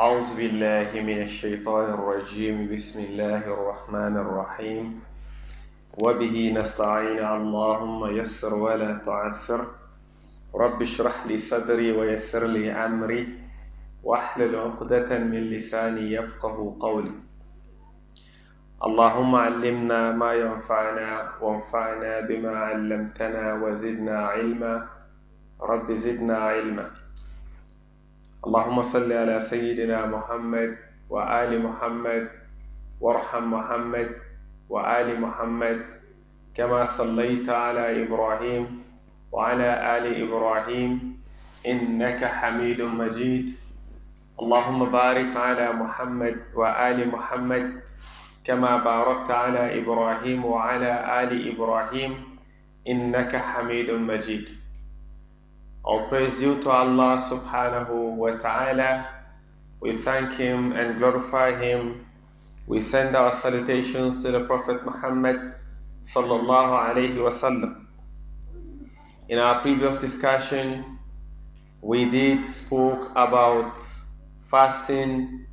أعوذ بالله من الشيطان الرجيم. بسم الله الرحمن الرحيم. وبه نستعين. اللهم يسر ولا تعسر. رب اشرح لي صدري ويسر لي أمري. واحلل عقدة من لساني يفقه قولي. اللهم علمنا ما ينفعنا وانفعنا بما علمتنا وزدنا علما. رب زدنا علما. اللهم صل على سيدنا محمد وآل محمد وارحم محمد وآل محمد كما صليت على إبراهيم وعلى آل إبراهيم إنك حميد مجيد. اللهم بارك على محمد وآل محمد كما باركت على إبراهيم وعلى آل إبراهيم إنك حميد مجيد. All praise due to Allah subhanahu wa ta'ala. We thank Him and glorify Him. We send our salutations to the Prophet Muhammad sallallahu alayhi wasallam. In our previous discussion, we did spoke about fasting.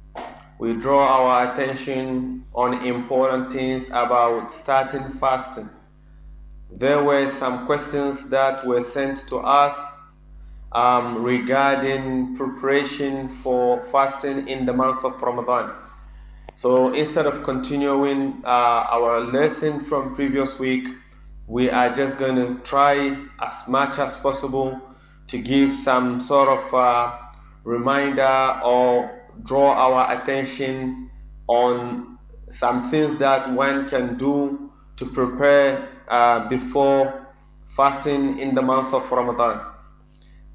We draw our attention on important things about starting fasting. There were some questions that were sent to us um, regarding preparation for fasting in the month of Ramadan. So instead of continuing uh, our lesson from previous week, we are just going to try as much as possible to give some sort of uh, reminder or draw our attention on some things that one can do to prepare uh, before fasting in the month of Ramadan.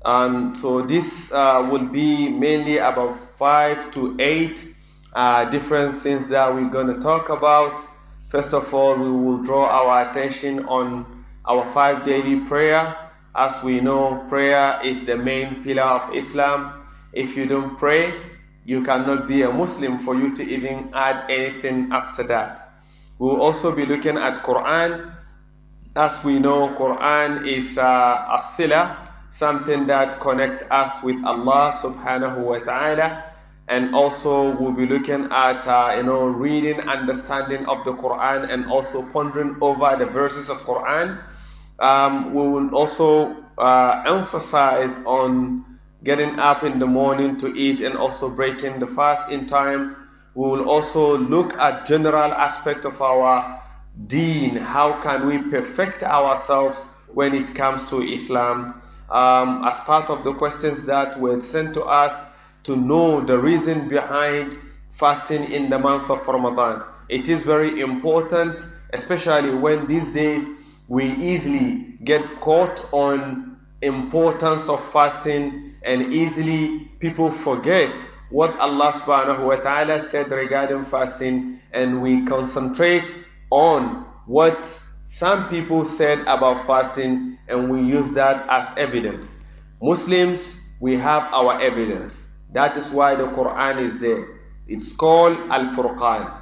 Um, so this uh, will be mainly about five to eight uh, different things that we're going to talk about. First of all, we will draw our attention on our five daily prayer. As we know, prayer is the main pillar of Islam. If you don't pray, you cannot be a Muslim for you to even add anything after that. We will also be looking at Quran. As we know, Quran is uh, a sila, something that connect us with Allah subhanahu wa ta'ala and also we'll be looking at uh, you know reading understanding of the Quran and also pondering over the verses of Quran. Um, we will also uh, emphasize on getting up in the morning to eat and also breaking the fast in time. We will also look at general aspect of our deen. How can we perfect ourselves when it comes to Islam um, as part of the questions that were sent to us to know the reason behind fasting in the month of Ramadan. It is very important, especially when these days we easily get caught on importance of fasting and easily people forget what Allah subhanahu wa ta'ala said regarding fasting and we concentrate on what some people said about fasting and we use that as evidence. Muslims, we have our evidence. That is why the Quran is there. It's called Al Furqan.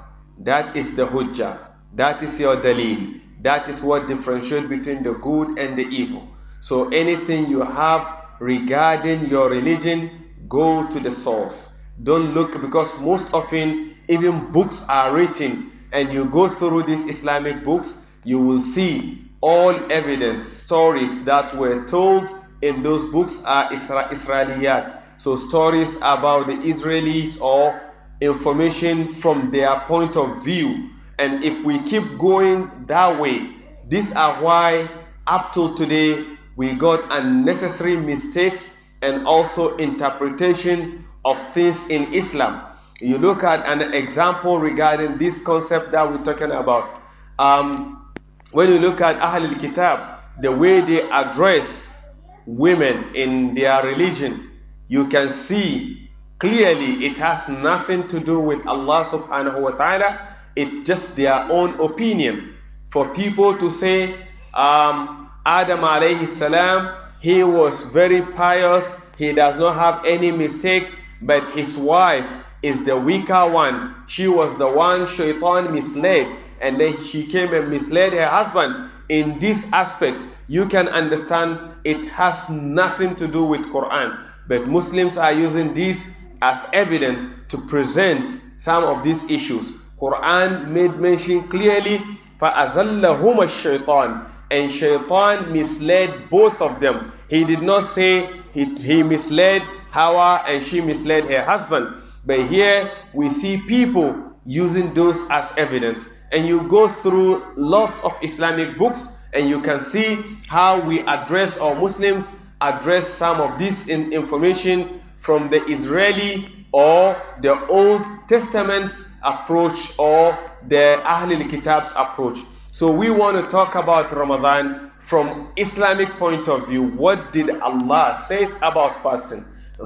That is the Hujjah. That is your Dalil. That is what differentiates between the good and the evil. So anything you have regarding your religion, go to the source. Don't look because most often even books are written and you go through these Islamic books, you will see all evidence, stories that were told in those books are Isra Israeliyat. So stories about the Israelis or information from their point of view. And if we keep going that way, these are why up till today we got unnecessary mistakes and also interpretation of things in Islam. You look at an example regarding this concept that we're talking about. Um, when you look at Ahl al-Kitab, the way they address women in their religion, you can see clearly it has nothing to do with Allah subhanahu wa ta'ala. It's just their own opinion. For people to say, um, Adam alayhi salam, he was very pious, he does not have any mistake, but his wife is the weaker one. She was the one shaitan misled, and then she came and misled her husband. In this aspect, you can understand it has nothing to do with Quran. But Muslims are using this as evidence to present some of these issues. Quran made mention clearly فَأَزَلَّهُمَ الشَّيْطَانِ And shaitan misled both of them. He did not say he, he misled Hawa and she misled her husband. But here we see people using those as evidence. And you go through lots of Islamic books and you can see how we address or Muslims address some of this in information from the Israeli or the Old Testament's approach or the Ahlul Kitab's approach. So we want to talk about Ramadan from Islamic point of view. What did Allah says about fasting?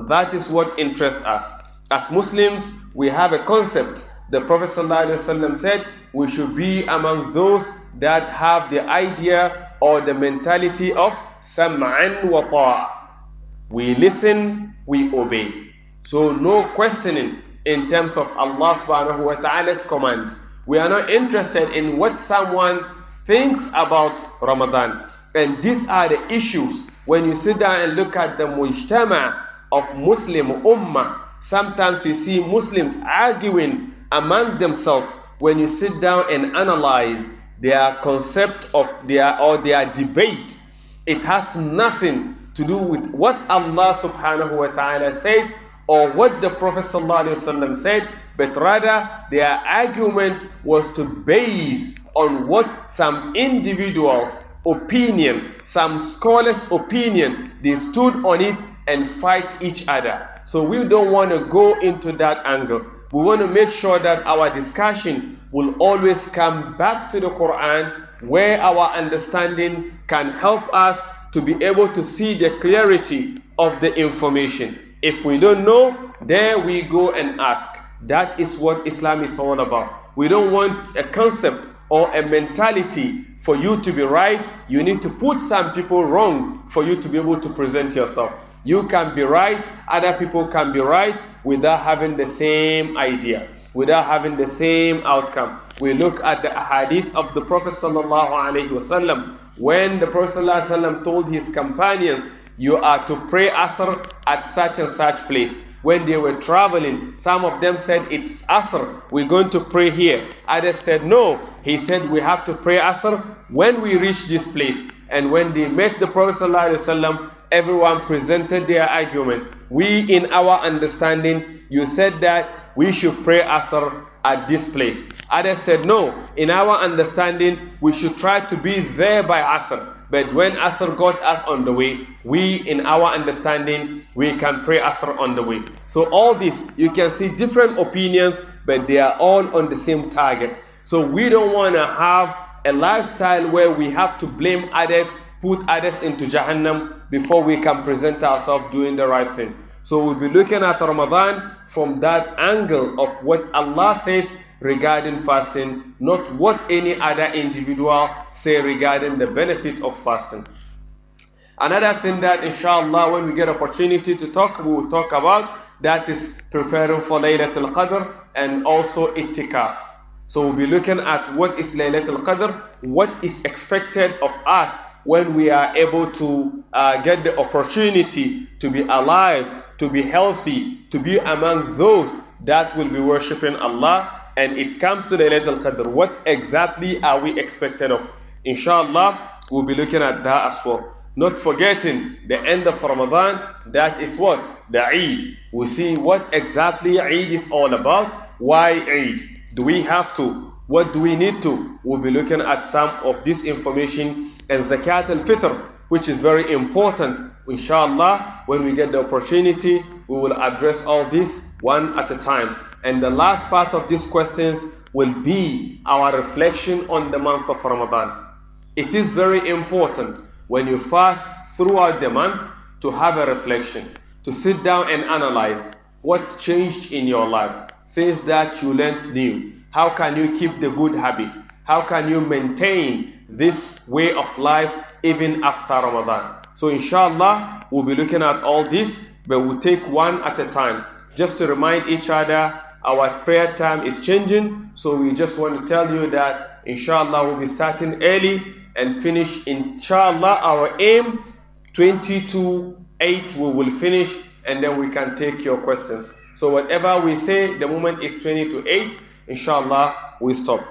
That is what interests us. As Muslims, we have a concept. The Prophet said we should be among those that have the idea or the mentality of sam'an wa ta'a. We listen, we obey. So no questioning in terms of Allah subhanahu wa ta'ala's command. We are not interested in what someone thinks about Ramadan. And these are the issues when you sit down and look at the mujtama of Muslim ummah. Sometimes you see Muslims arguing among themselves when you sit down and analyze their concept of their or their debate. It has nothing to do with what Allah subhanahu wa ta'ala says or what the Prophet ﷺ said, but rather their argument was to base on what some individuals' opinion, some scholars' opinion, they stood on it and fight each other. So we don't want to go into that angle. We want to make sure that our discussion will always come back to the Quran where our understanding can help us to be able to see the clarity of the information. If we don't know, there we go and ask. That is what Islam is all about. We don't want a concept or a mentality for you to be right. You need to put some people wrong for you to be able to present yourself. You can be right, other people can be right without having the same idea, without having the same outcome. We look at the hadith of the Prophet wasallam when the Prophet wasallam told his companions, "You are to pray Asr at such and such place." When they were traveling, some of them said, "It's Asr. We're going to pray here." Others said, "No." He said, "We have to pray Asr when we reach this place." And when they met the Prophet everyone presented their argument. We, in our understanding, you said that we should pray Asr at this place. Others said, no, in our understanding, we should try to be there by Asr. But when Asr got us on the way, we, in our understanding, we can pray Asr on the way. So all this, you can see different opinions, but they are all on the same target. So we don't want to have a lifestyle where we have to blame others, put others into Jahannam before we can present ourselves doing the right thing. So we'll be looking at Ramadan from that angle of what Allah says regarding fasting, not what any other individual say regarding the benefit of fasting. Another thing that inshallah when we get opportunity to talk, we will talk about that is preparing for Laylatul Qadr and also itikaf. So we'll be looking at what is Laylatul Qadr, what is expected of us when we are able to uh, get the opportunity to be alive, to be healthy, to be among those that will be worshipping Allah. And it comes to the Laylatul Qadr. What exactly are we expected of? Inshallah, we'll be looking at that as well. Not forgetting the end of Ramadan, that is what? The Eid. We see what exactly Eid is all about. Why Eid? Do we have to? What do we need to? We'll be looking at some of this information and Zakat al-Fitr, which is very important. Inshallah, when we get the opportunity, we will address all this one at a time. And the last part of these questions will be our reflection on the month of Ramadan. It is very important when you fast throughout the month to have a reflection, to sit down and analyze what changed in your life, things that you learned new. How can you keep the good habit? How can you maintain this way of life even after Ramadan? So inshallah, we'll be looking at all this, but we'll take one at a time. Just to remind each other, our prayer time is changing. So we just want to tell you that inshallah we'll be starting early and finish inshallah our aim 22 8 we will finish and then we can take your questions So whatever we say, the moment is 20 to 8, inshallah, we stop.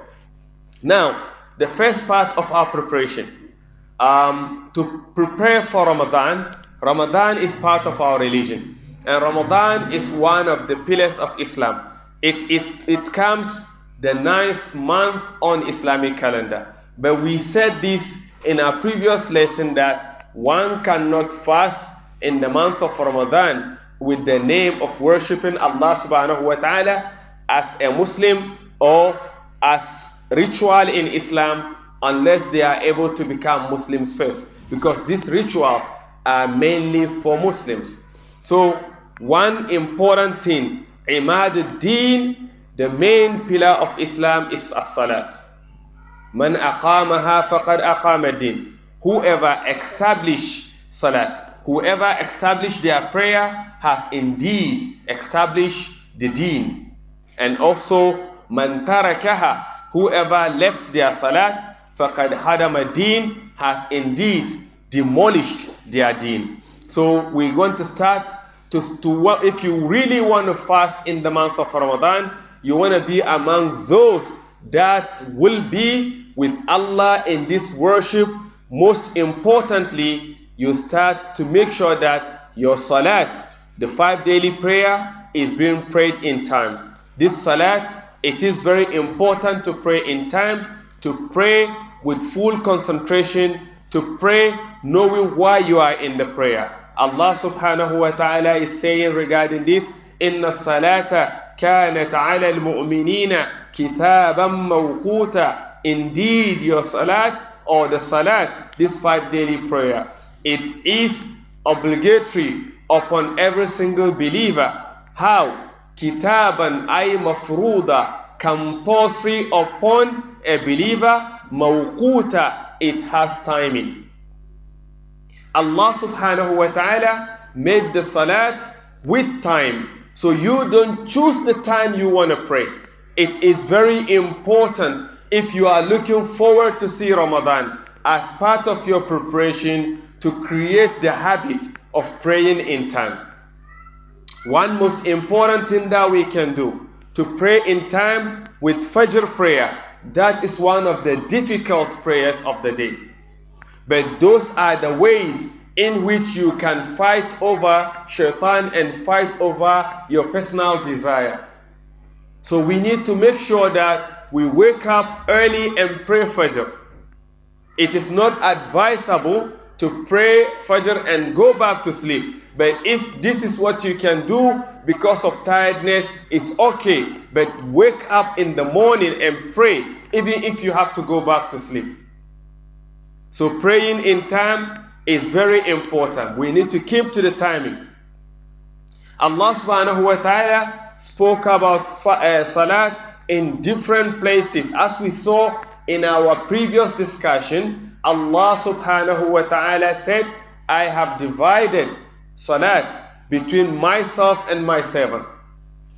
Now, the first part of our preparation. Um, to prepare for Ramadan, Ramadan is part of our religion. And Ramadan is one of the pillars of Islam. It, it, it comes the ninth month on Islamic calendar. But we said this in our previous lesson that one cannot fast in the month of Ramadan with the name of worshiping Allah subhanahu wa ta'ala as a Muslim or as ritual in Islam unless they are able to become Muslims first because these rituals are mainly for Muslims. So one important thing, Imad al-Din, the main pillar of Islam is as-salat. Man aqamaha faqad aqama din. Whoever establish salat, whoever establish their prayer has indeed established the deen. And also man tarakaha, whoever left their salat, faqad hadama din, has indeed demolished their deen. So we're going to start to, to if you really want to fast in the month of Ramadan, you want to be among those that will be with Allah in this worship. Most importantly, you start to make sure that your salat, the five daily prayer, is being prayed in time This salat, it is very important to pray in time, to pray with full concentration, to pray knowing why you are in the prayer. Allah subhanahu wa ta'ala is saying regarding this, Inna salata كانت على المؤمنين كتابا موقوتا Indeed, your salat or the salat, this five daily prayer, it is obligatory upon every single believer. How? Kitaban ay mafruda, compulsory upon a believer, mawquta, it has timing. Allah subhanahu wa ta'ala made the salat with time. So you don't choose the time you want to pray. It is very important if you are looking forward to see Ramadan as part of your preparation to create the habit of praying in time. One most important thing that we can do to pray in time with Fajr prayer. That is one of the difficult prayers of the day. But those are the ways in which you can fight over shaitan and fight over your personal desire. So we need to make sure that we wake up early and pray Fajr. It is not advisable to pray Fajr and go back to sleep. But if this is what you can do because of tiredness, it's okay. But wake up in the morning and pray, even if you have to go back to sleep. So praying in time is very important. We need to keep to the timing. Allah subhanahu wa ta'ala spoke about uh, salat in different places. As we saw in our previous discussion, Allah subhanahu wa ta'ala said, I have divided salat between myself and my servant.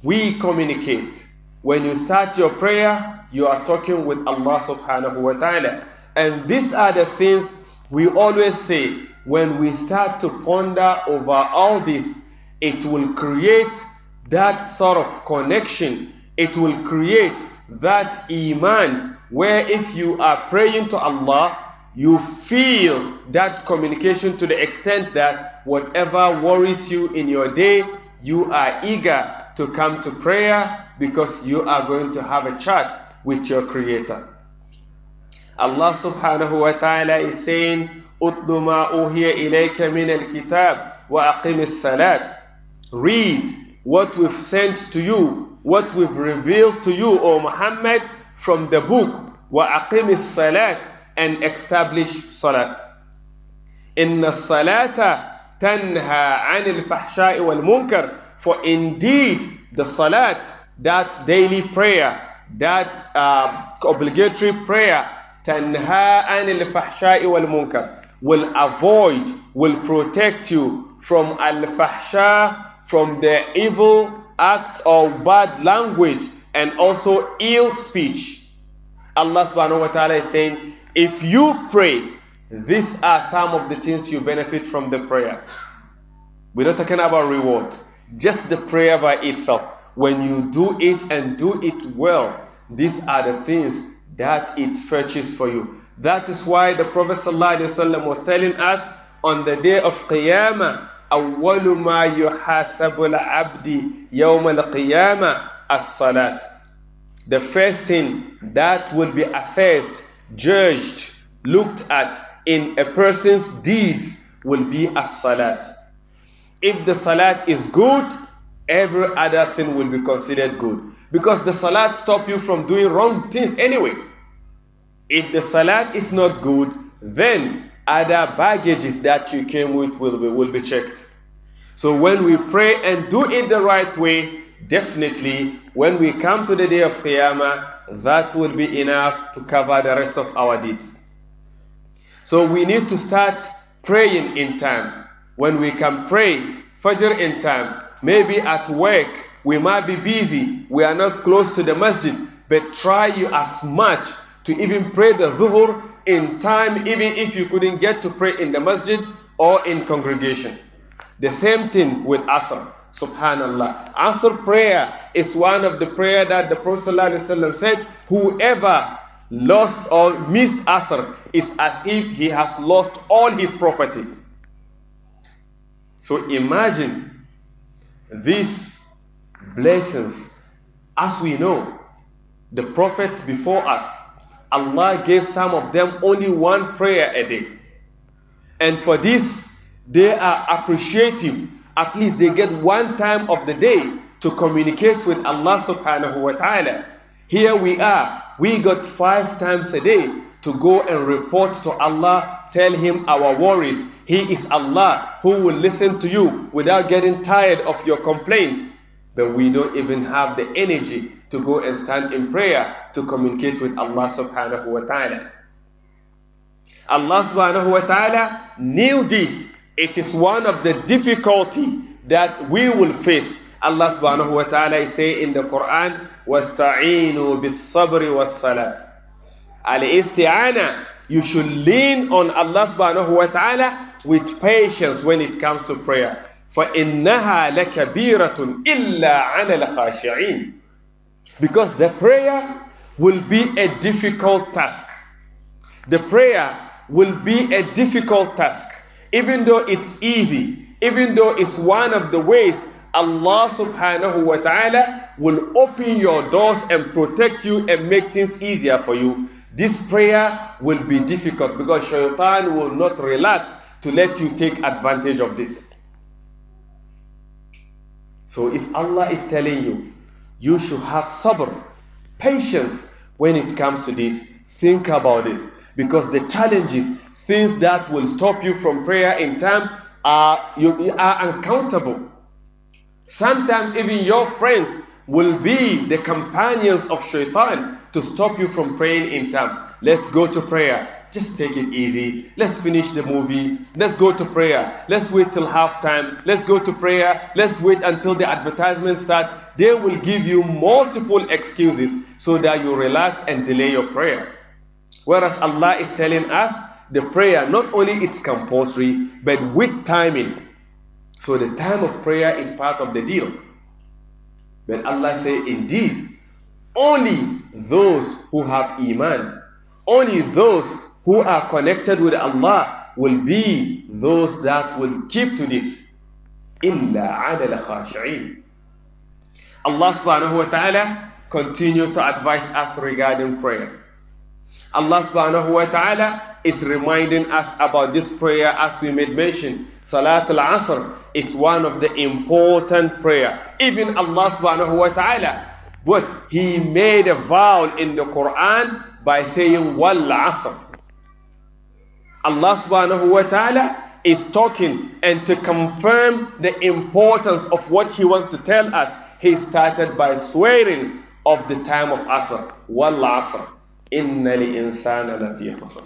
We communicate. When you start your prayer, you are talking with Allah subhanahu wa ta'ala. And these are the things we always say when we start to ponder over all this, it will create that sort of connection. It will create that iman where if you are praying to Allah, you feel that communication to the extent that whatever worries you in your day, you are eager to come to prayer because you are going to have a chat with your Creator. Allah subhanahu wa ta'ala is saying, أُتْلُ مَا أُوهِيَ إِلَيْكَ مِنَ الْكِتَابِ وَأَقِمِ الصَّلَاةِ Read what we've sent to you, what we've revealed to you, O Muhammad, from the book, وَأَقِمِ الصَّلَاةِ and establish salat. Inna salata tanha anil fahsha'i wal munkar. For indeed, the salat, that daily prayer, that uh, obligatory prayer, tanha anil fahsha'i wal munkar, will avoid, will protect you from al-fahsha, from the evil act or bad language, and also ill speech. Allah subhanahu wa ta'ala is saying, if you pray, these are some of the things you benefit from the prayer. We're not talking about reward. just the prayer by itself. When you do it and do it well, these are the things that it fetches for you. That is why the Prophet ﷺ was telling us on the day of Qiyamah, أول ما يحاسب العبد يوم القيامة الصلاة. The first thing that will be assessed, judged, looked at in a person's deeds will be as salat. If the salat is good, every other thing will be considered good. Because the salat stop you from doing wrong things anyway. If the salat is not good, then other baggages that you came with will be, will be checked. So when we pray and do it the right way, definitely when we come to the day of Qiyamah, that will be enough to cover the rest of our deeds. So we need to start praying in time. When we can pray Fajr in time, maybe at work, we might be busy, we are not close to the masjid, but try you as much to even pray the Zuhur in time, even if you couldn't get to pray in the masjid or in congregation. The same thing with Asr. Subhanallah. Asr prayer is one of the prayer that the Prophet ﷺ said, whoever lost or missed Asr is as if he has lost all his property. So imagine these blessings. As we know, the prophets before us, Allah gave some of them only one prayer a day. And for this, they are appreciative. At least they get one time of the day to communicate with Allah subhanahu wa ta'ala. Here we are. We got five times a day to go and report to Allah, tell Him our worries. He is Allah who will listen to you without getting tired of your complaints. But we don't even have the energy to go and stand in prayer to communicate with Allah subhanahu wa ta'ala. Allah subhanahu wa ta'ala knew this. It is one of the difficulty that we will face. Allah subhanahu wa ta'ala is saying in the Quran, وَاسْتَعِينُوا بِالصَّبْرِ وَالصَّلَاةِ Al-isti'ana, you should lean on Allah subhanahu wa ta'ala with patience when it comes to prayer. فَإِنَّهَا لَكَبِيرَةٌ إِلَّا عَلَى الْخَاشِعِينَ Because the prayer will be a difficult task. The prayer will be a difficult task. Even though it's easy, even though it's one of the ways Allah subhanahu wa ta'ala will open your doors and protect you and make things easier for you. This prayer will be difficult because shaitan will not relax to let you take advantage of this. So if Allah is telling you, you should have sabr, patience when it comes to this, think about it. Because the challenges, things that will stop you from prayer in time are, you, are uncountable. Sometimes even your friends will be the companions of shaitan to stop you from praying in time. Let's go to prayer. Just take it easy. Let's finish the movie. Let's go to prayer. Let's wait till halftime. Let's go to prayer. Let's wait until the advertisements start. They will give you multiple excuses so that you relax and delay your prayer. Whereas Allah is telling us the prayer, not only it's compulsory, but with timing. So the time of prayer is part of the deal. But Allah say, indeed, only those who have iman, only those who are connected with Allah will be those that will keep to this. إِلَّا عَدَى الْخَاشِعِينَ Allah subhanahu wa ta'ala continue to advise us regarding prayer. Allah subhanahu wa ta'ala is reminding us about this prayer as we made mention. Salat al-Asr is one of the important prayer. Even Allah subhanahu wa ta'ala, but He made a vow in the Quran by saying wal asr. Allah subhanahu wa ta'ala is talking and to confirm the importance of what He wants to tell us, He started by swearing of the time of Asr. Wal asr. Inna li insana lafi khusr.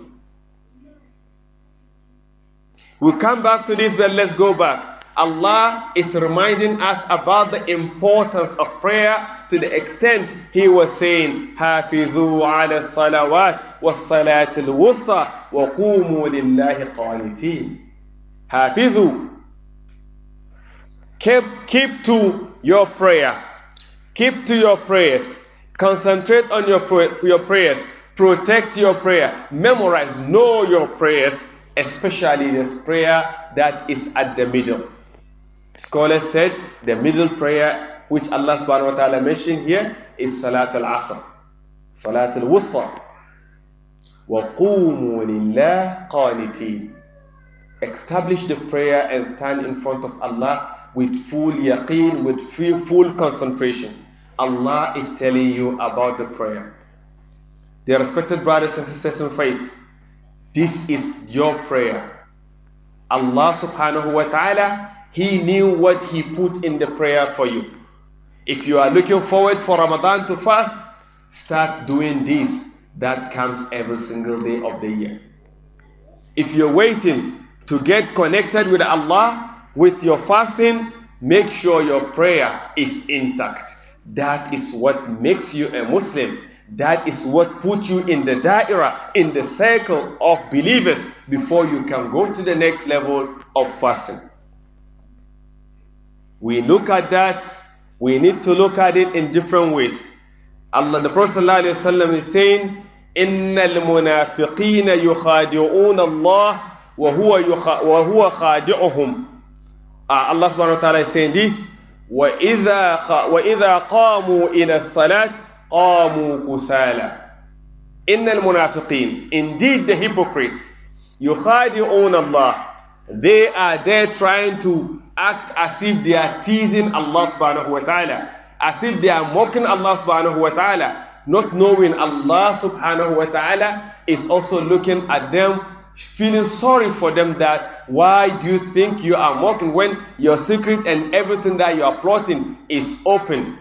We'll come back to this, but let's go back. Allah is reminding us about the importance of prayer to the extent He was saying, حافظوا على الصلوات والصلاة الوسطى وقوموا لله قانتين. حافظوا Keep, keep to your prayer. Keep to your prayers. Concentrate on your, your prayers. Protect your prayer. Memorize, know your prayers, especially this prayer that is at the middle. Scholars said the middle prayer, which Allah subhanahu wa ta'ala mentioned here, is Salat al Asr, Salat al Wusta. وَقُومُوا لِلَّهِ قَانِتِينَ Establish the prayer and stand in front of Allah with full yaqeen, with full concentration. Allah is telling you about the prayer. Dear respected brothers and sisters in faith, this is your prayer. Allah subhanahu wa ta'ala, He knew what He put in the prayer for you. If you are looking forward for Ramadan to fast, start doing this. That comes every single day of the year. If you're waiting to get connected with Allah with your fasting, make sure your prayer is intact. That is what makes you a Muslim. That is what puts you in the da'ira, in the circle of believers before you can go to the next level of fasting. We look at that, we need to look at it in different ways. Allah, the Prophet ﷺ is saying, إن المنافقين يخادعون الله وهو يخ... وهو خادعهم. Uh, Allah subhanahu wa ta'ala is saying this, وإذا, خ... وإذا قاموا إلى الصلاة قاموا كسالى. إن المنافقين, indeed the hypocrites, يخادعون الله. They are there trying to act as if they are teasing Allah subhanahu wa ta'ala, as if they are mocking Allah subhanahu wa ta'ala, not knowing Allah subhanahu wa ta'ala is also looking at them, feeling sorry for them that why do you think you are mocking when your secret and everything that you are plotting is open?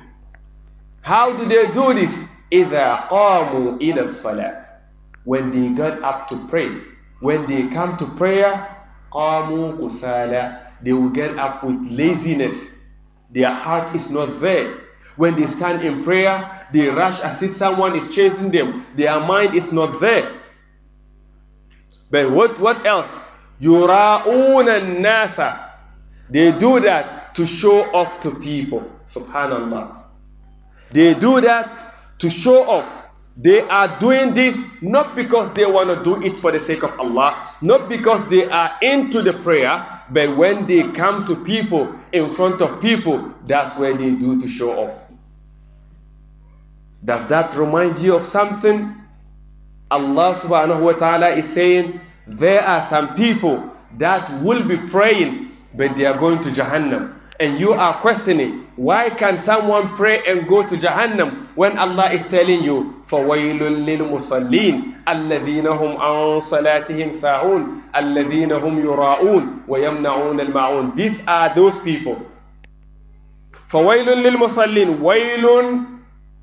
How do they do this? إِذَا قَامُوا إِلَى الصَّلَاةِ When they got up to pray, when they come to prayer, قَامُوا كُسَالَى They will get up with laziness. Their heart is not there. When they stand in prayer, they rush as if someone is chasing them. Their mind is not there. But what, what else? Yura'una nasa. They do that to show off to people. Subhanallah. They do that to show off. They are doing this not because they want to do it for the sake of Allah, not because they are into the prayer, but when they come to people, in front of people, that's where they do to show off. Does that remind you of something? Allah subhanahu wa ta'ala is saying there are some people that will be praying, but they are going to Jahannam And you are questioning, why can someone pray and go to Jahannam when Allah is telling you, فَوَيْلٌ لِلْمُصَلِّينَ الَّذِينَ هُمْ عَنْ صَلَاتِهِمْ سَاهُونَ الَّذِينَ هُمْ يُرَاءُونَ وَيَمْنَعُونَ الْمَعُونَ These are those people. فَوَيْلٌ لِلْمُصَلِّينَ وَيْلٌ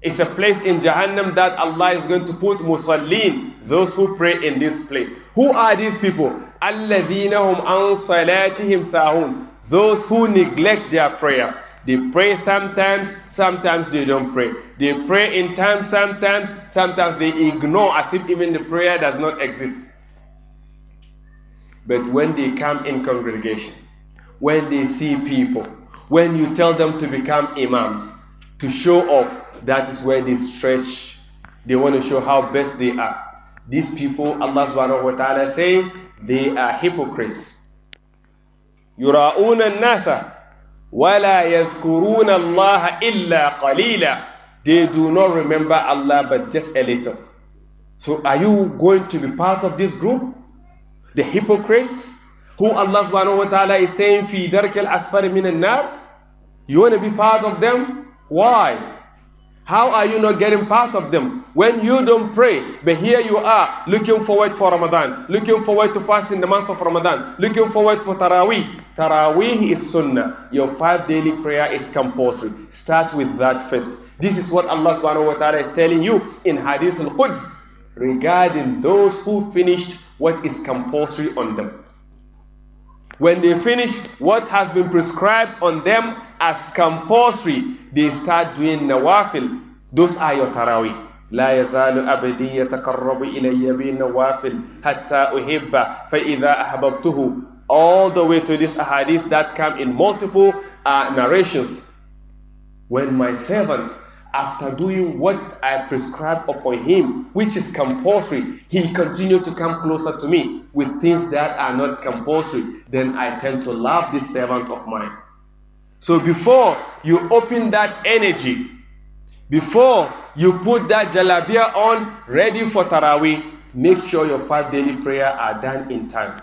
is a place in Jahannam that Allah is going to put musallin, those who pray in this place. Who are these people? الَّذِينَ هُمْ عَنْ صَلَاتِهِمْ سَاهُونَ those who neglect their prayer. They pray sometimes, sometimes they don't pray. They pray in time sometimes, sometimes they ignore as if even the prayer does not exist. But when they come in congregation, when they see people, when you tell them to become imams, to show off, that is where they stretch. They want to show how best they are. These people, Allah subhanahu wa ta'ala saying, they are hypocrites. يراؤون الناس ولا يذكرون الله إلا قليلا They do not remember Allah but just a little. So are you going to be part of this group? The hypocrites who Allah subhanahu wa ta'ala is saying في درك الأسفل من النار? You want to be part of them? Why? How are you not getting part of them when you don't pray? But here you are looking forward for Ramadan, looking forward to fasting the month of Ramadan, looking forward for Taraweeh. Taraweeh is Sunnah. Your five daily prayer is compulsory. Start with that first. This is what Allah subhanahu wa ta'ala is telling you in Hadith al-Quds regarding those who finished what is compulsory on them. When they finish what has been prescribed on them as compulsory, they start doing nawafil. Those are your tarawih. لا يزال أبدي يتقرب إلي بالنوافل حتى أحب فإذا أحببته all the way to this ahadith that come in multiple uh, narrations. When my servant, after doing what I prescribed upon him, which is compulsory, he continued to come closer to me with things that are not compulsory, then I tend to love this servant of mine. So before you open that energy, before you put that jalabia on ready for Taraweeh, make sure your five daily prayer are done in time.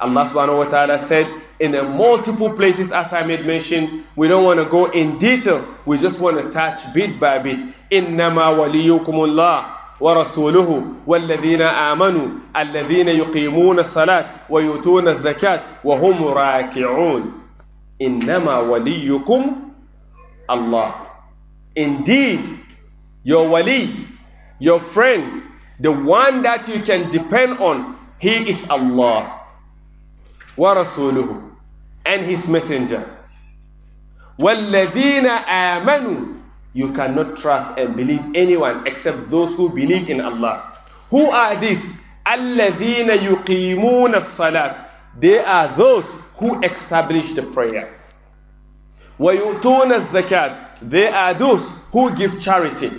Allah subhanahu wa ta'ala said in a multiple places as I made mention, we don't want to go in detail. We just want to touch bit by bit. إنما وليكم الله ورسوله والذين آمنوا الذين يقيمون الصلاة ويؤتون الزكاة وهم راكعون إنما وليكم Allah. Indeed, your wali, your friend, the one that you can depend on, he is Allah. ورسوله and his messenger. وَالَّذِينَ آمَنُوا You cannot trust and believe anyone except those who believe in Allah. Who are these? الَّذِينَ يُقِيمُونَ الصَّلَاةِ They are those who establish the prayer. وَيُؤْتُونَ الزَّكَاةِ They are those who give charity.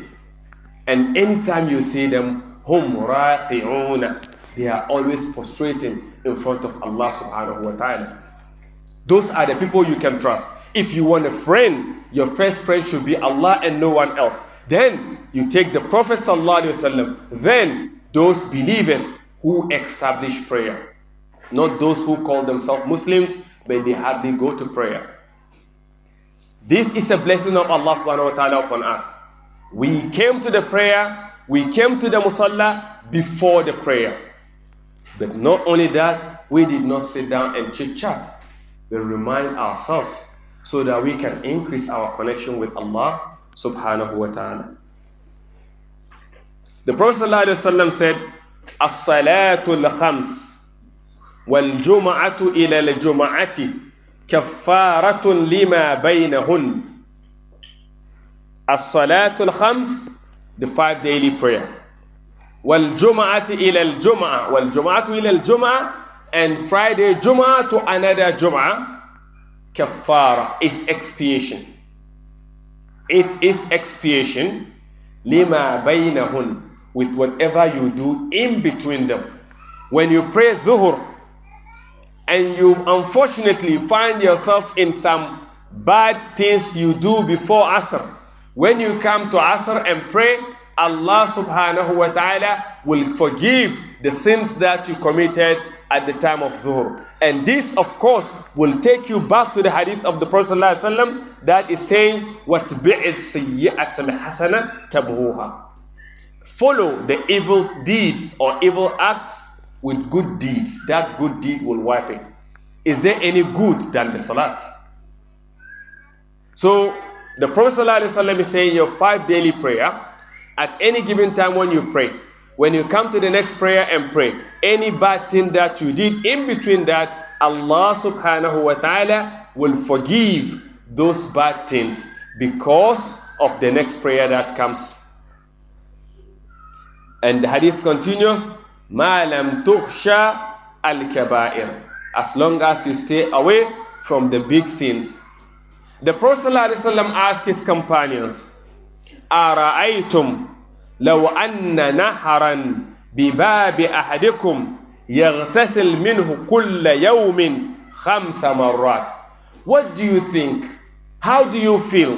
And anytime you see them, هُمْ رَاقِعُونَ they are always prostrating in front of Allah subhanahu wa ta'ala. Those are the people you can trust. If you want a friend, your first friend should be Allah and no one else. Then you take the Prophet sallallahu alaihi wasallam. Then those believers who establish prayer, not those who call themselves Muslims, but they hardly go to prayer. This is a blessing of Allah subhanahu wa ta'ala upon us. We came to the prayer, we came to the musalla before the prayer. But not only that, we did not sit down and chit chat, but remind ourselves so that we can increase our connection with Allah subhanahu wa ta'ala. The Prophet ﷺ said, الصلاة الخمس والجمعة إلى الجمعة كفارة لما بينهن الصلاة الخمس the five daily prayer wal jum'ati ila al jum'ah wal ila al and Friday Jum'a to another Jum'a, kafara is expiation. It is expiation. Lima bainahun with whatever you do in between them. When you pray dhuhr and you unfortunately find yourself in some bad things you do before asr when you come to asr and pray Allah subhanahu wa ta'ala will forgive the sins that you committed at the time of Dhuhr. And this, of course, will take you back to the hadith of the Prophet ﷺ that is saying, وَاتْبِعِ السَّيِّئَةَ الْحَسَنَةَ تَبْهُوهَا Follow the evil deeds or evil acts with good deeds. That good deed will wipe it. Is there any good than the salat? So, the Prophet ﷺ is saying your five daily prayer, at any given time when you pray, when you come to the next prayer and pray, any bad thing that you did in between that, Allah subhanahu wa ta'ala will forgive those bad things because of the next prayer that comes. And the hadith continues, Ma lam tukhsha al-kaba'ir. As long as you stay away from the big sins. The Prophet ﷺ asked his companions, أرأيتم لو أن نهرا بباب أحدكم يغتسل منه كل يوم خمس مرات What do you think? How do you feel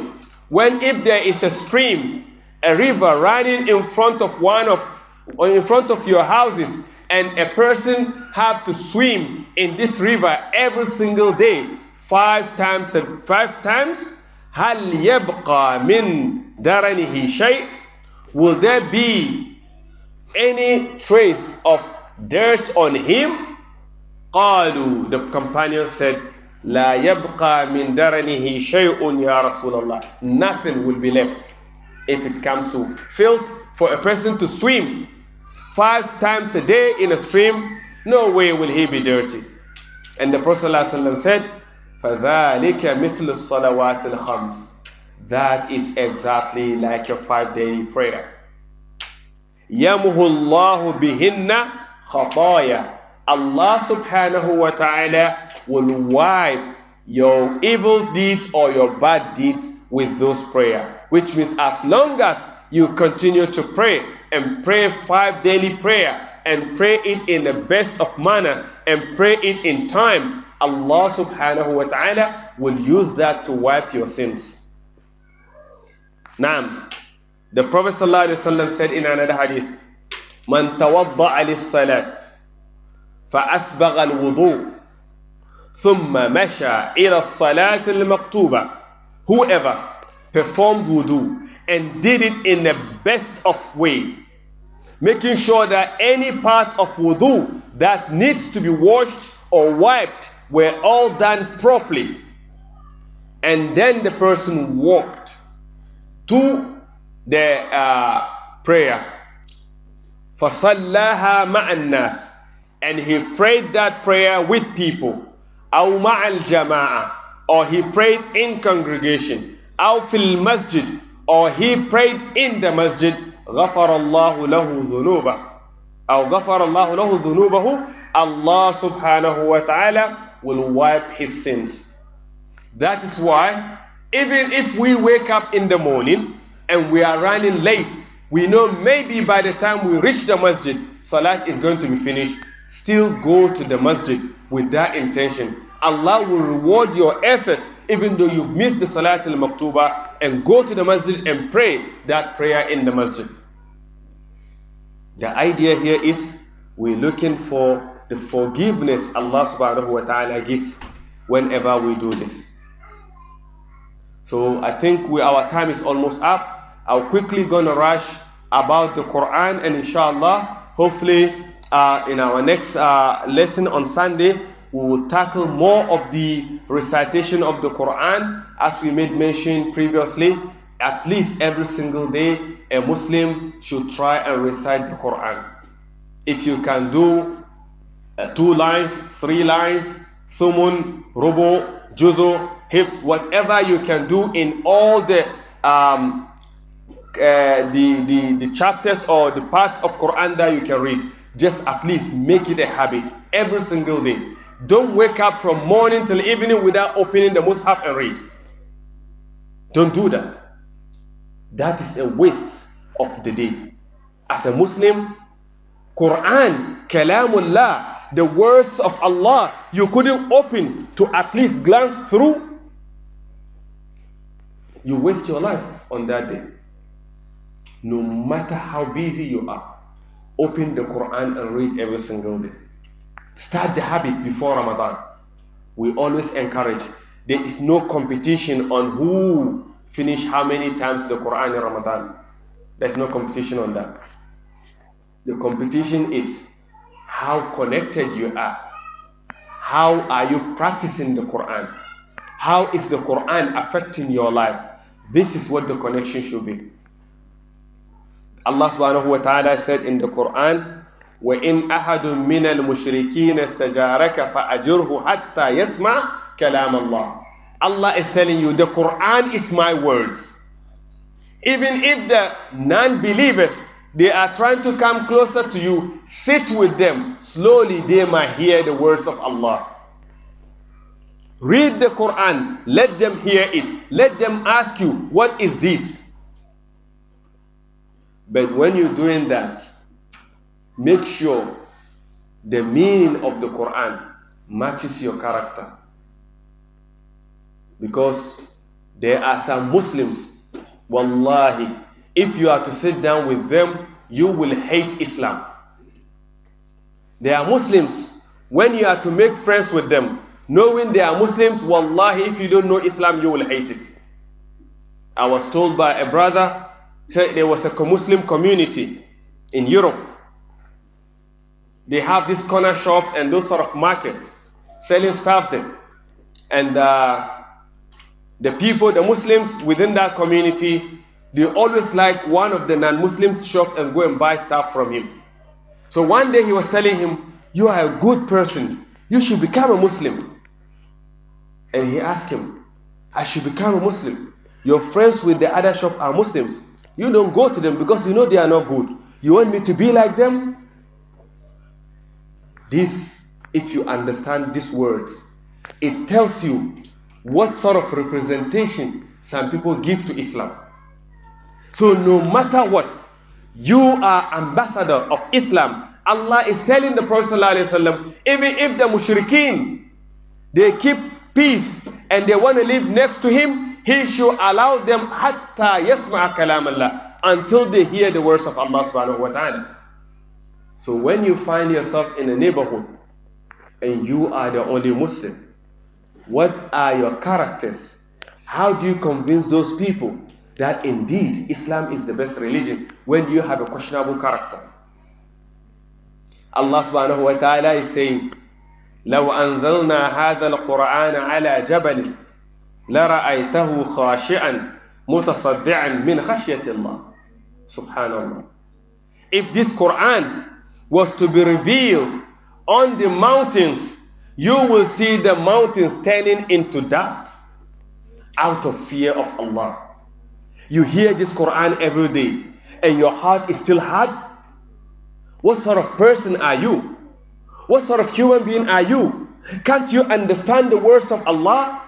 when if there is a stream, a river running in front of one of or in front of your houses and a person have to swim in this river every single day five times five times هل يبقى من درنه شيء will there be any trace of dirt on him قالوا the companions said لا يبقى من درنه شيء يا رسول الله nothing will be left if it comes to filth for a person to swim five times a day in a stream no way will he be dirty and the prophet ﷺ said فذلك مثل الصلوات الخمس that is exactly like your five daily prayer يمه الله بهن خطايا Allah subhanahu wa ta'ala will wipe your evil deeds or your bad deeds with those prayer. Which means as long as you continue to pray and pray five daily prayer and pray it in the best of manner and pray it in time, Allah subhanahu wa ta'ala will use that to wipe your sins. Naam. The Prophet ﷺ said in another hadith, من توضأ للصلاة فأسبغ الوضوء ثم مشى إلى الصلاة المكتوبة Whoever performed wudu and did it in the best of way, making sure that any part of wudu that needs to be washed or wiped were all done properly. And then the person walked to the uh, prayer. فَصَلَّاهَا مَعَ النَّاسِ And he prayed that prayer with people. أو مع الجماعة or he prayed in congregation. أو في المسجد or he prayed in the masjid. غفر الله له ذنوبه أو غفر الله له ذنوبه Allah subhanahu wa ta'ala will wipe his sins. That is why even if we wake up in the morning and we are running late, we know maybe by the time we reach the masjid, salat is going to be finished. Still go to the masjid with that intention. Allah will reward your effort even though you miss the salat al maktuba and go to the masjid and pray that prayer in the masjid. The idea here is we're looking for the forgiveness Allah subhanahu wa ta'ala gives whenever we do this. So I think we, our time is almost up. I'm quickly gonna rush about the Quran and inshallah, hopefully uh, in our next uh, lesson on Sunday, we will tackle more of the recitation of the Quran as we made mention previously. At least every single day, a Muslim should try and recite the Quran. If you can do uh, two lines, three lines, thumun, rubu, juzu, hizb, whatever you can do in all the um, uh, the, the the chapters or the parts of Quran that you can read. Just at least make it a habit every single day. Don't wake up from morning till evening without opening the Mus'haf and read. Don't do that. That is a waste of the day. As a Muslim, Quran, Kalamullah, the words of Allah, you couldn't open to at least glance through. You waste your life on that day. No matter how busy you are, open the Quran and read every single day. Start the habit before Ramadan. We always encourage. There is no competition on who finish how many times the Quran in Ramadan. There's no competition on that. The competition is how connected you are. How are you practicing the Quran? How is the Quran affecting your life? This is what the connection should be. Allah subhanahu wa ta'ala said in the Quran, وإن أحد من المشركين استجارك فأجره حتى يسمع كلام الله Allah is telling you the Quran is my words even if the non-believers they are trying to come closer to you. Sit with them. Slowly they might hear the words of Allah. Read the Quran. Let them hear it. Let them ask you what is this? But when you're doing that make sure the meaning of the Quran matches your character. Because there are some Muslims, wallahi, if you are to sit down with them, you will hate Islam. They are Muslims, when you are to make friends with them, knowing they are Muslims, wallahi, if you don't know Islam, you will hate it. I was told by a brother, said there was a Muslim community in Europe they have these corner shops and those sort of markets selling stuff there. And uh, the people, the Muslims within that community, they always like one of the non-Muslims shops and go and buy stuff from him. So one day he was telling him, you are a good person. You should become a Muslim. And he asked him, I should become a Muslim. Your friends with the other shop are Muslims. You don't go to them because you know they are not good. You want me to be like them? This, if you understand these words, it tells you what sort of representation some people give to Islam. So no matter what, you are ambassador of Islam. Allah is telling the Prophet ﷺ, even if the mushrikeen, they keep peace and they want to live next to him, he should allow them hatta yasma kalam Allah until they hear the words of Allah subhanahu wa ta'ala. So when you find yourself in a neighborhood and you are the only Muslim, what are your characters? How do you convince those people that indeed Islam is the best religion when you have a questionable character? Allah subhanahu wa ta'ala is saying, لو أنزلنا هذا القرآن على جبل لرأيته خاشعا متصدعا من خشية الله سبحان الله If this Quran was to be revealed on the mountains, you will see the mountains turning into dust out of fear of Allah. You hear this Quran every day and your heart is still hard. What sort of person are you? What sort of human being are you? Can't you understand the words of Allah?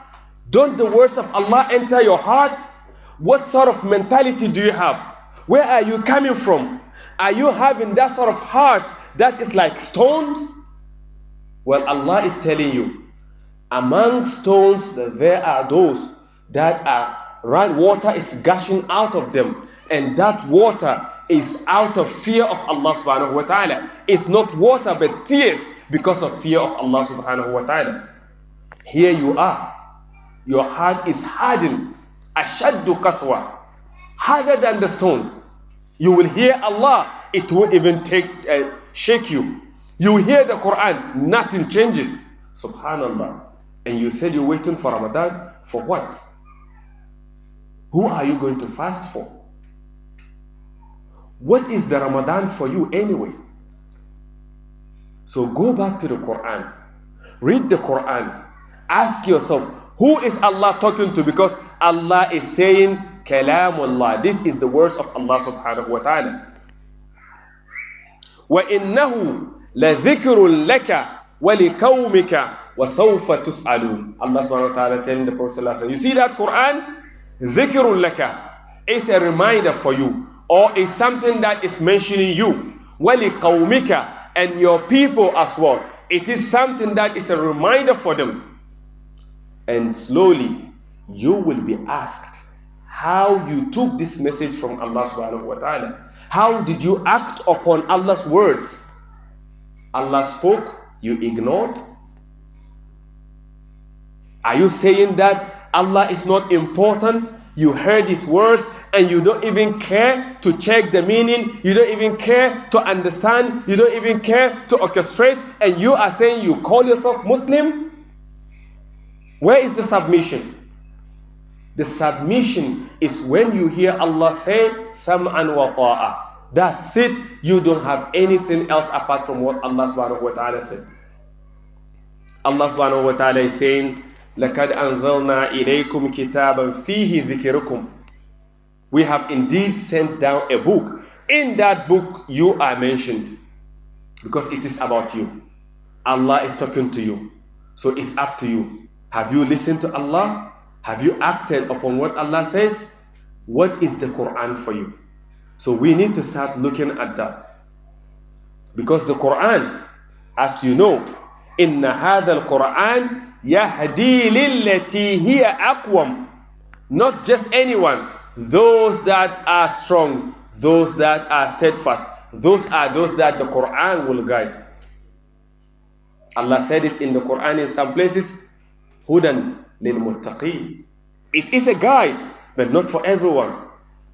Don't the words of Allah enter your heart? What sort of mentality do you have? Where are you coming from? Are you having that sort of heart that is like stones? Well, Allah is telling you, among stones there are those that are right water is gushing out of them, and that water is out of fear of Allah subhanahu wa ta'ala. It's not water but tears because of fear of Allah subhanahu wa ta'ala. Here you are. Your heart is hardened. Ashaddu kaswa. Harder than the stone. You will hear Allah. It will even take uh, shake you. You hear the Quran. Nothing changes. Subhanallah. And you said you're waiting for Ramadan. For what? Who are you going to fast for? What is the Ramadan for you anyway? So go back to the Quran. Read the Quran. Ask yourself, who is Allah talking to? Because Allah is saying, Kalamullah. This is the words of Allah subhanahu wa ta'ala. وَإِنَّهُ لَذِكْرٌ لَكَ وَلِقَوْمِكَ وَسَوْفَ تُسْأَلُونَ Allah subhanahu wa ta'ala telling the Prophet You see that Quran? Dhikirul laka is a reminder for you or is something that is mentioning you. Wali qawmika and your people as well. It is something that is a reminder for them. And slowly you will be asked how you took this message from Allah subhanahu wa ta'ala. How did you act upon Allah's words? Allah spoke, you ignored. Are you saying that Allah is not important? You heard His words and you don't even care to check the meaning, you don't even care to understand, you don't even care to orchestrate, and you are saying you call yourself Muslim? Where is the submission? The submission is when you hear Allah say, Sam'an wa ta'a. That's it. You don't have anything else apart from what Allah subhanahu wa ta'ala said. Allah subhanahu wa ta'ala is saying, لَقَدْ أَنزَلْنَا إِلَيْكُمْ كِتَابًا فِيهِ ذِكِرُكُمْ We have indeed sent down a book. In that book, you are mentioned because it is about you. Allah is talking to you. So it's up to you. Have you listened to Allah? Have you acted upon what Allah says? What is the Quran for you? So we need to start looking at that. Because the Quran, as you know, إن هذا القرآن Yahdi lillati hiya aqwam. Not just anyone. Those that are strong, those that are steadfast, those are those that the Quran will guide. Allah said it in the Quran in some places, Hudan lil muttaqin. It is a guide, but not for everyone.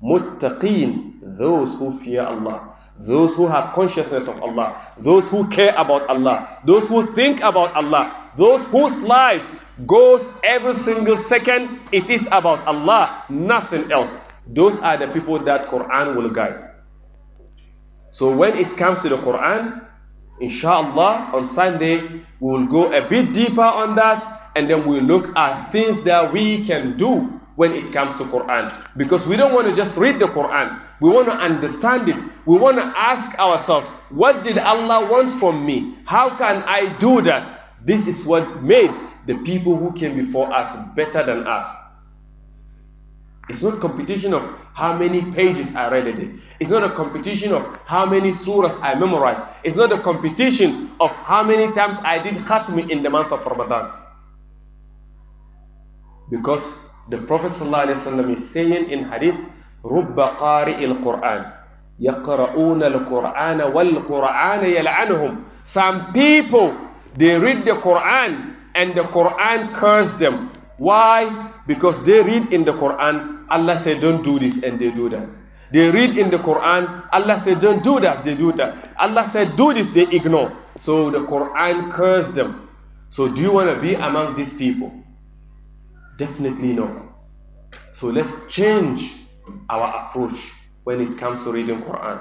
Muttaqin, those who fear Allah, those who have consciousness of Allah, those who care about Allah, those who think about Allah, those whose life goes every single second, it is about Allah, nothing else. Those are the people that Quran will guide. So when it comes to the Quran, inshallah, on Sunday, we will go a bit deeper on that and then we'll look at things that we can do when it comes to Quran. Because we don't want to just read the Quran. We want to understand it. We want to ask ourselves, what did Allah want from me? How can I do that? This is what made the people who came before us better than us. It's not competition of how many pages I read a day. It's not a competition of how many surahs I memorized. It's not a competition of how many times I did khatmi in the month of Ramadan. Because the Prophet ﷺ is saying in hadith, رب قارئ القرآن يقرؤون القرآن والقرآن يلعنهم Some people, they read the Quran and the Quran curse them. Why? Because they read in the Quran, Allah said don't do this and they do that. They read in the Quran, Allah said don't do that, they do that. Allah said do this, they ignore. So the Quran cursed them. So do you want to be among these people? Definitely no. So let's change our approach when it comes to reading Quran.